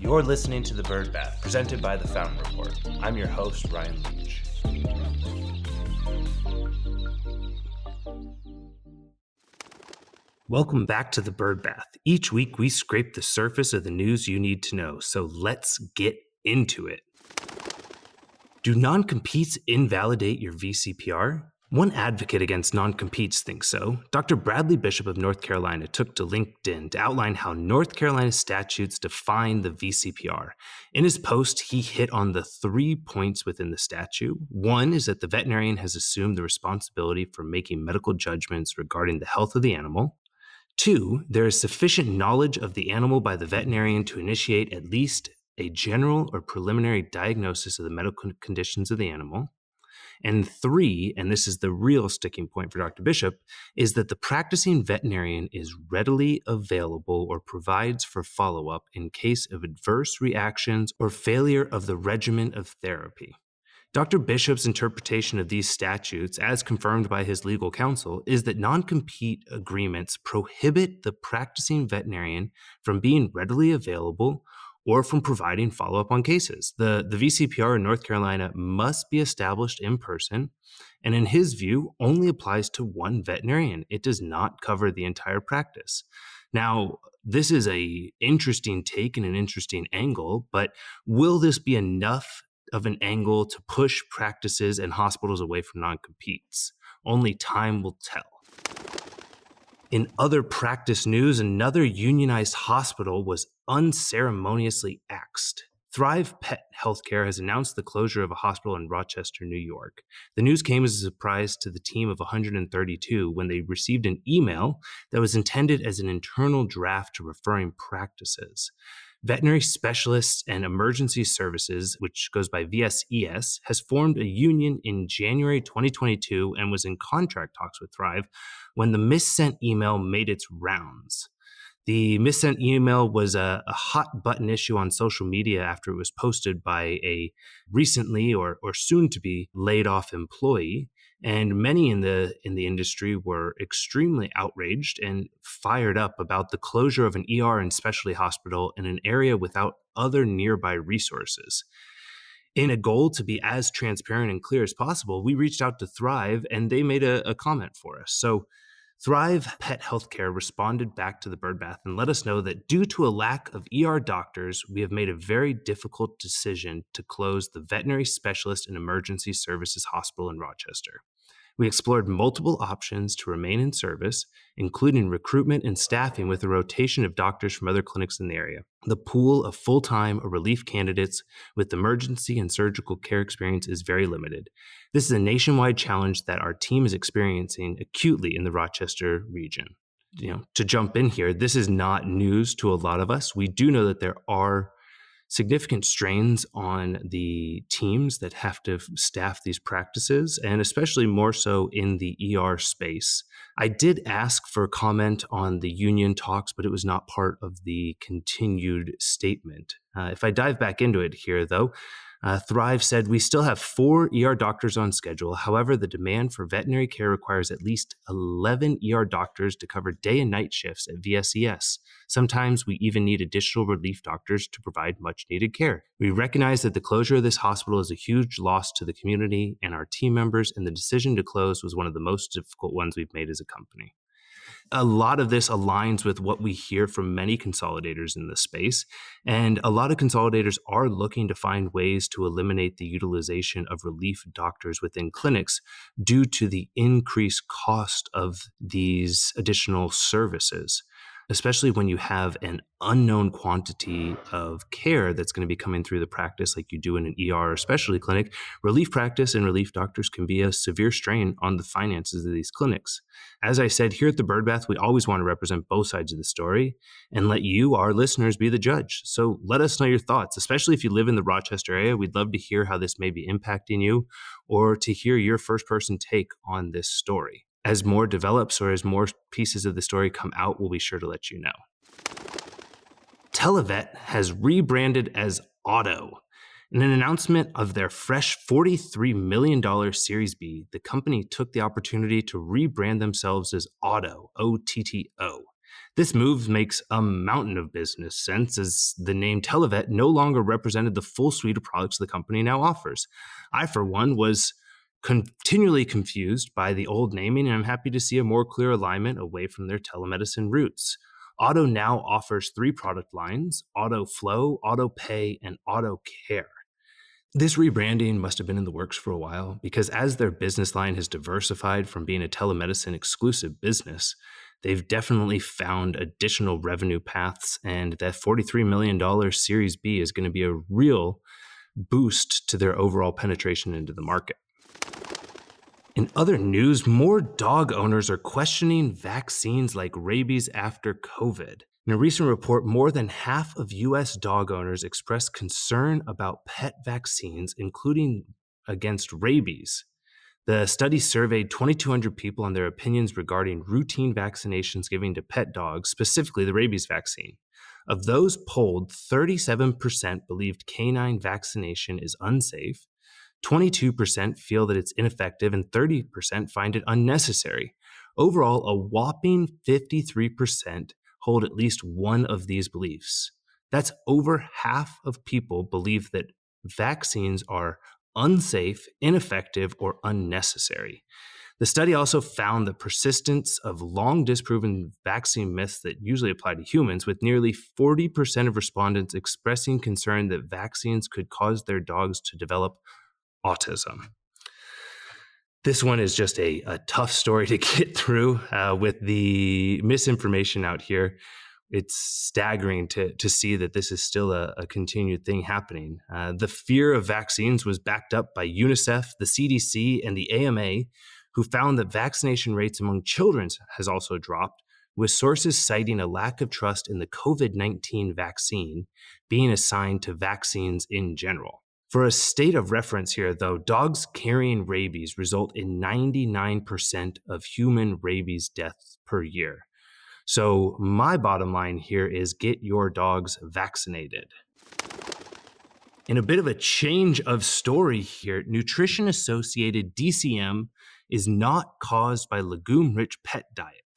You're listening to The Bird Bath, presented by The Fountain Report. I'm your host, Ryan Leach. Welcome back to The Bird Bath. Each week, we scrape the surface of the news you need to know, so let's get into it. Do non competes invalidate your VCPR? One advocate against non competes thinks so. Dr. Bradley Bishop of North Carolina took to LinkedIn to outline how North Carolina statutes define the VCPR. In his post, he hit on the three points within the statute. One is that the veterinarian has assumed the responsibility for making medical judgments regarding the health of the animal. Two, there is sufficient knowledge of the animal by the veterinarian to initiate at least a general or preliminary diagnosis of the medical conditions of the animal. And three, and this is the real sticking point for Dr. Bishop, is that the practicing veterinarian is readily available or provides for follow up in case of adverse reactions or failure of the regimen of therapy. Dr. Bishop's interpretation of these statutes, as confirmed by his legal counsel, is that non compete agreements prohibit the practicing veterinarian from being readily available or from providing follow up on cases. The, the VCPR in North Carolina must be established in person, and in his view, only applies to one veterinarian. It does not cover the entire practice. Now, this is a interesting take and an interesting angle, but will this be enough of an angle to push practices and hospitals away from non-competes? Only time will tell. In other practice news, another unionized hospital was unceremoniously axed. Thrive Pet Healthcare has announced the closure of a hospital in Rochester, New York. The news came as a surprise to the team of 132 when they received an email that was intended as an internal draft to referring practices. Veterinary Specialists and Emergency Services, which goes by VSES, has formed a union in January 2022 and was in contract talks with Thrive when the missent email made its rounds. The missent email was a, a, hot button issue on social media after it was posted by a recently or, or soon to be laid off employee and many in the in the industry were extremely outraged and fired up about the closure of an ER and specialty hospital in an area without other nearby resources. In a goal to be as transparent and clear as possible, we reached out to Thrive and they made a, a comment for us. So Thrive Pet Healthcare responded back to the birdbath and let us know that due to a lack of ER doctors, we have made a very difficult decision to close the Veterinary Specialist and Emergency Services Hospital in Rochester. We explored multiple options to remain in service, including recruitment and staffing with a rotation of doctors from other clinics in the area. The pool of full time or relief candidates with emergency and surgical care experience is very limited. This is a nationwide challenge that our team is experiencing acutely in the Rochester region. You know, to jump in here, this is not news to a lot of us. We do know that there are significant strains on the teams that have to staff these practices, and especially more so in the ER space. I did ask for comment on the union talks, but it was not part of the continued statement. Uh, if I dive back into it here, though, uh, Thrive said, We still have four ER doctors on schedule. However, the demand for veterinary care requires at least 11 ER doctors to cover day and night shifts at VSES. Sometimes we even need additional relief doctors to provide much needed care. We recognize that the closure of this hospital is a huge loss to the community and our team members, and the decision to close was one of the most difficult ones we've made as a company a lot of this aligns with what we hear from many consolidators in this space. And a lot of consolidators are looking to find ways to eliminate the utilization of relief doctors within clinics due to the increased cost of these additional services especially when you have an unknown quantity of care that's going to be coming through the practice like you do in an ER or specialty clinic, relief practice and relief doctors can be a severe strain on the finances of these clinics. As I said, here at the Birdbath, we always want to represent both sides of the story and let you, our listeners, be the judge. So let us know your thoughts, especially if you live in the Rochester area. We'd love to hear how this may be impacting you or to hear your first person take on this story as more develops or as more pieces of the story come out, we'll be sure to let you know. Televet has rebranded as Otto. In an announcement of their fresh $43 million Series B, the company took the opportunity to rebrand themselves as Otto, O T T O. This move makes a mountain of business sense as the name Televet no longer represented the full suite of products the company now offers. I, for one, was continually confused by the old naming, and I'm happy to see a more clear alignment away from their telemedicine roots. Otto now offers three product lines Otto Flow, Otto Pay, and Otto Care. This rebranding must have been in the works for a while because as their business line has diversified from being a telemedicine exclusive business, they've definitely found additional revenue paths. And that $43 million Series B is going to be a real boost to their overall penetration into the market. In other news, more dog owners are questioning vaccines like rabies after COVID. In a recent report, more than half of US dog owners expressed concern about pet vaccines, including against rabies. The study surveyed 2,200 people on their opinions regarding routine vaccinations given to pet dogs, specifically the rabies vaccine. Of those polled, 37% believed canine vaccination is unsafe, 22% feel that it's ineffective, and 30% find it unnecessary. Overall, a whopping 53% hold at least one of these beliefs. That's over half of people believe that vaccines are unsafe, ineffective, or unnecessary. The study also found the persistence of long disproven vaccine myths that usually apply to humans, with nearly 40% of respondents expressing concern that vaccines could cause their dogs to develop autism. This one is just a, a tough story to get through uh, with the misinformation out here. It's staggering to, to see that this is still a, a continued thing happening. Uh, the fear of vaccines was backed up by UNICEF, the CDC, and the AMA, who found that vaccination rates among children has also dropped, with sources citing a lack of trust in the COVID 19 vaccine being assigned to vaccines in general. For a state of reference here, though, dogs carrying rabies result in 99% of human rabies deaths per year. So, my bottom line here is get your dogs vaccinated. In a bit of a change of story here, nutrition associated DCM is not caused by legume rich pet diets.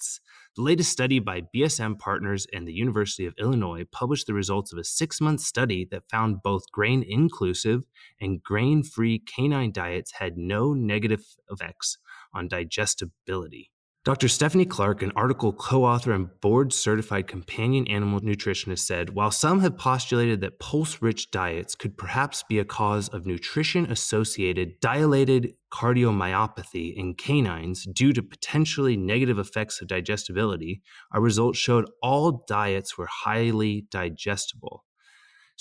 The latest study by BSM Partners and the University of Illinois published the results of a six month study that found both grain inclusive and grain free canine diets had no negative effects on digestibility. Dr. Stephanie Clark, an article co author and board certified companion animal nutritionist, said While some have postulated that pulse rich diets could perhaps be a cause of nutrition associated dilated cardiomyopathy in canines due to potentially negative effects of digestibility, our results showed all diets were highly digestible.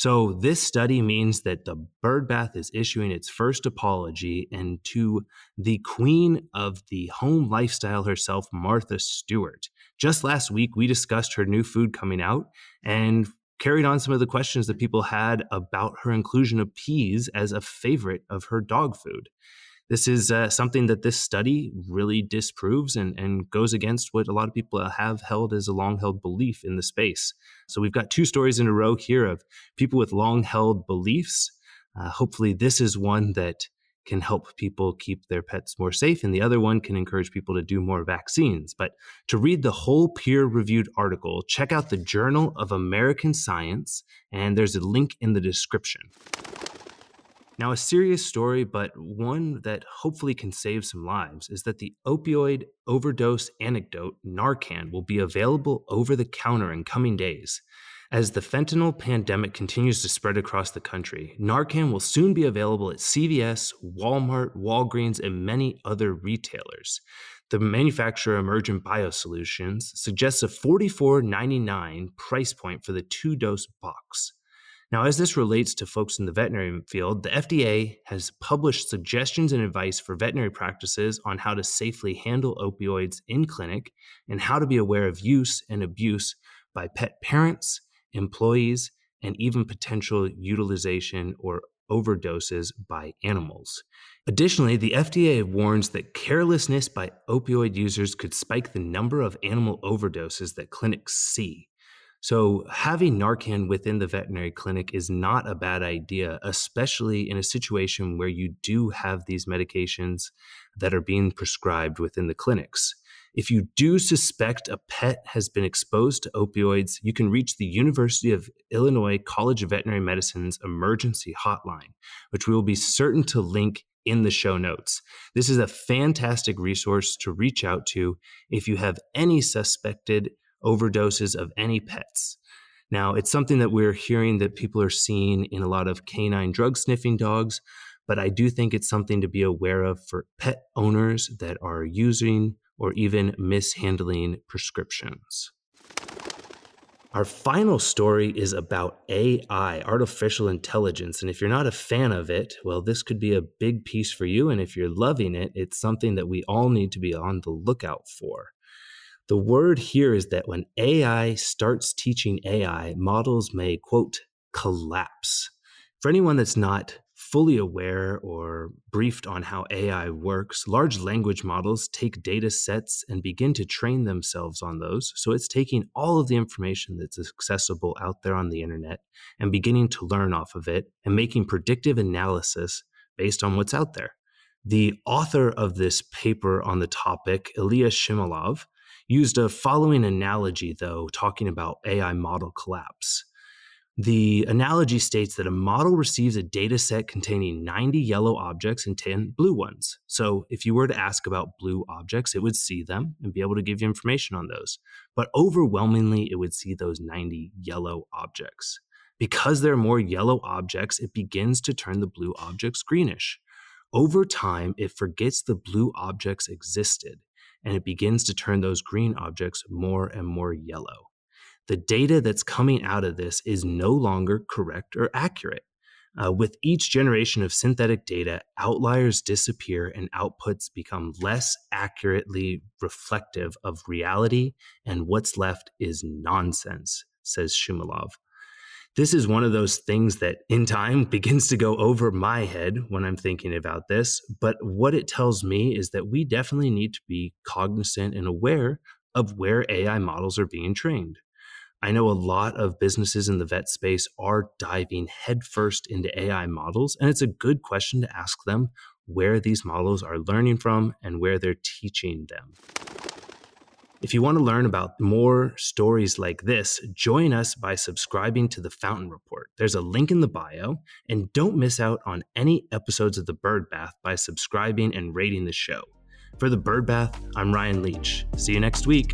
So, this study means that the bird bath is issuing its first apology, and to the queen of the home lifestyle herself, Martha Stewart. Just last week, we discussed her new food coming out and carried on some of the questions that people had about her inclusion of peas as a favorite of her dog food this is uh, something that this study really disproves and, and goes against what a lot of people have held as a long held belief in the space. So we've got two stories in a row here of people with long held beliefs. Uh, hopefully, this is one that can help people keep their pets more safe, and the other one can encourage people to do more vaccines. But to read the whole peer reviewed article, check out the Journal of Animal Science, and there's a link in the description. Now, a serious story, but one that hopefully can save some lives, is that the opioid overdose antidote Narcan will be available over the counter in coming days. As the fentanyl pandemic continues to spread across the country, Narcan will soon be available at CVS, Walmart, Walgreens, and many other retailers. The manufacturer Emergent Biosolutions suggests a $44.99 price point for the two dose box. Now, as this relates to folks in the veterinary field, the FDA has published suggestions and advice for veterinary practices on how to safely handle opioids in clinic and how to be aware of use and abuse by pet parents, employees, and even potential utilization or overdoses by animals. Additionally, the FDA warns that carelessness by opioid users could spike the number of animal overdoses that clinics see. So, having Narcan within the veterinary clinic is not a bad idea, especially in a situation where you do have these medications that are being prescribed within the clinics. If you do suspect a pet has been exposed to opioids, you can reach the University of Illinois College of Veterinary Medicine's emergency hotline, which we will be certain to link in the show notes. This is a fantastic resource to reach out to if you have any suspected overdoses of any pets. Now, it's something that we're hearing that people are seeing in a lot of canine drug sniffing dogs, but I do think it's something to be aware of for pet owners that are using or even mishandling prescriptions. Our final story is about AI, artificial intelligence. And if you're not a fan of it, well, this could be a big piece for you. And if you're loving it, it's something that we all need to be on the lookout for. The word here is that when AI starts teaching AI, models may, quote, collapse. For anyone that's not fully aware or briefed on how AI works, large language models take data sets and begin to train themselves on those. So it's taking all of the information that's accessible out there on the internet and beginning to learn off of it and making predictive analysis based on what's out there. The author of this paper on the topic, Ilya Shumailov, used a following analogy, though, talking about AI model collapse. The analogy states that a model receives a data set containing 90 yellow objects and 10 blue ones. So, if you were to ask about blue objects, it would see them and be able to give you information on those. But overwhelmingly, it would see those 90 yellow objects. Because there are more yellow objects, it begins to turn the blue objects greenish. Over time, it forgets the blue objects existed and it begins to turn those green objects more and more yellow the data that's coming out of this is no longer correct or accurate. Uh, with each generation of synthetic data, outliers disappear and outputs become less accurately reflective of reality, and what's left is nonsense, says Shumailov. This is one of those things that in time begins to go over my head when I'm thinking about this. But what it tells me is that we definitely need to be cognizant and aware of where AI models are being trained. I know a lot of businesses in the vet space are diving headfirst into AI models, and it's a good question to ask them where these models are learning from and where they're teaching them. If you want to learn about more stories like this, join us by subscribing to the Fountain Report. There's a link in the bio, and don't miss out on any episodes of The Bird Bath by subscribing and rating the show. For The Bird Bath, I'm Ryan Leach. See you next week.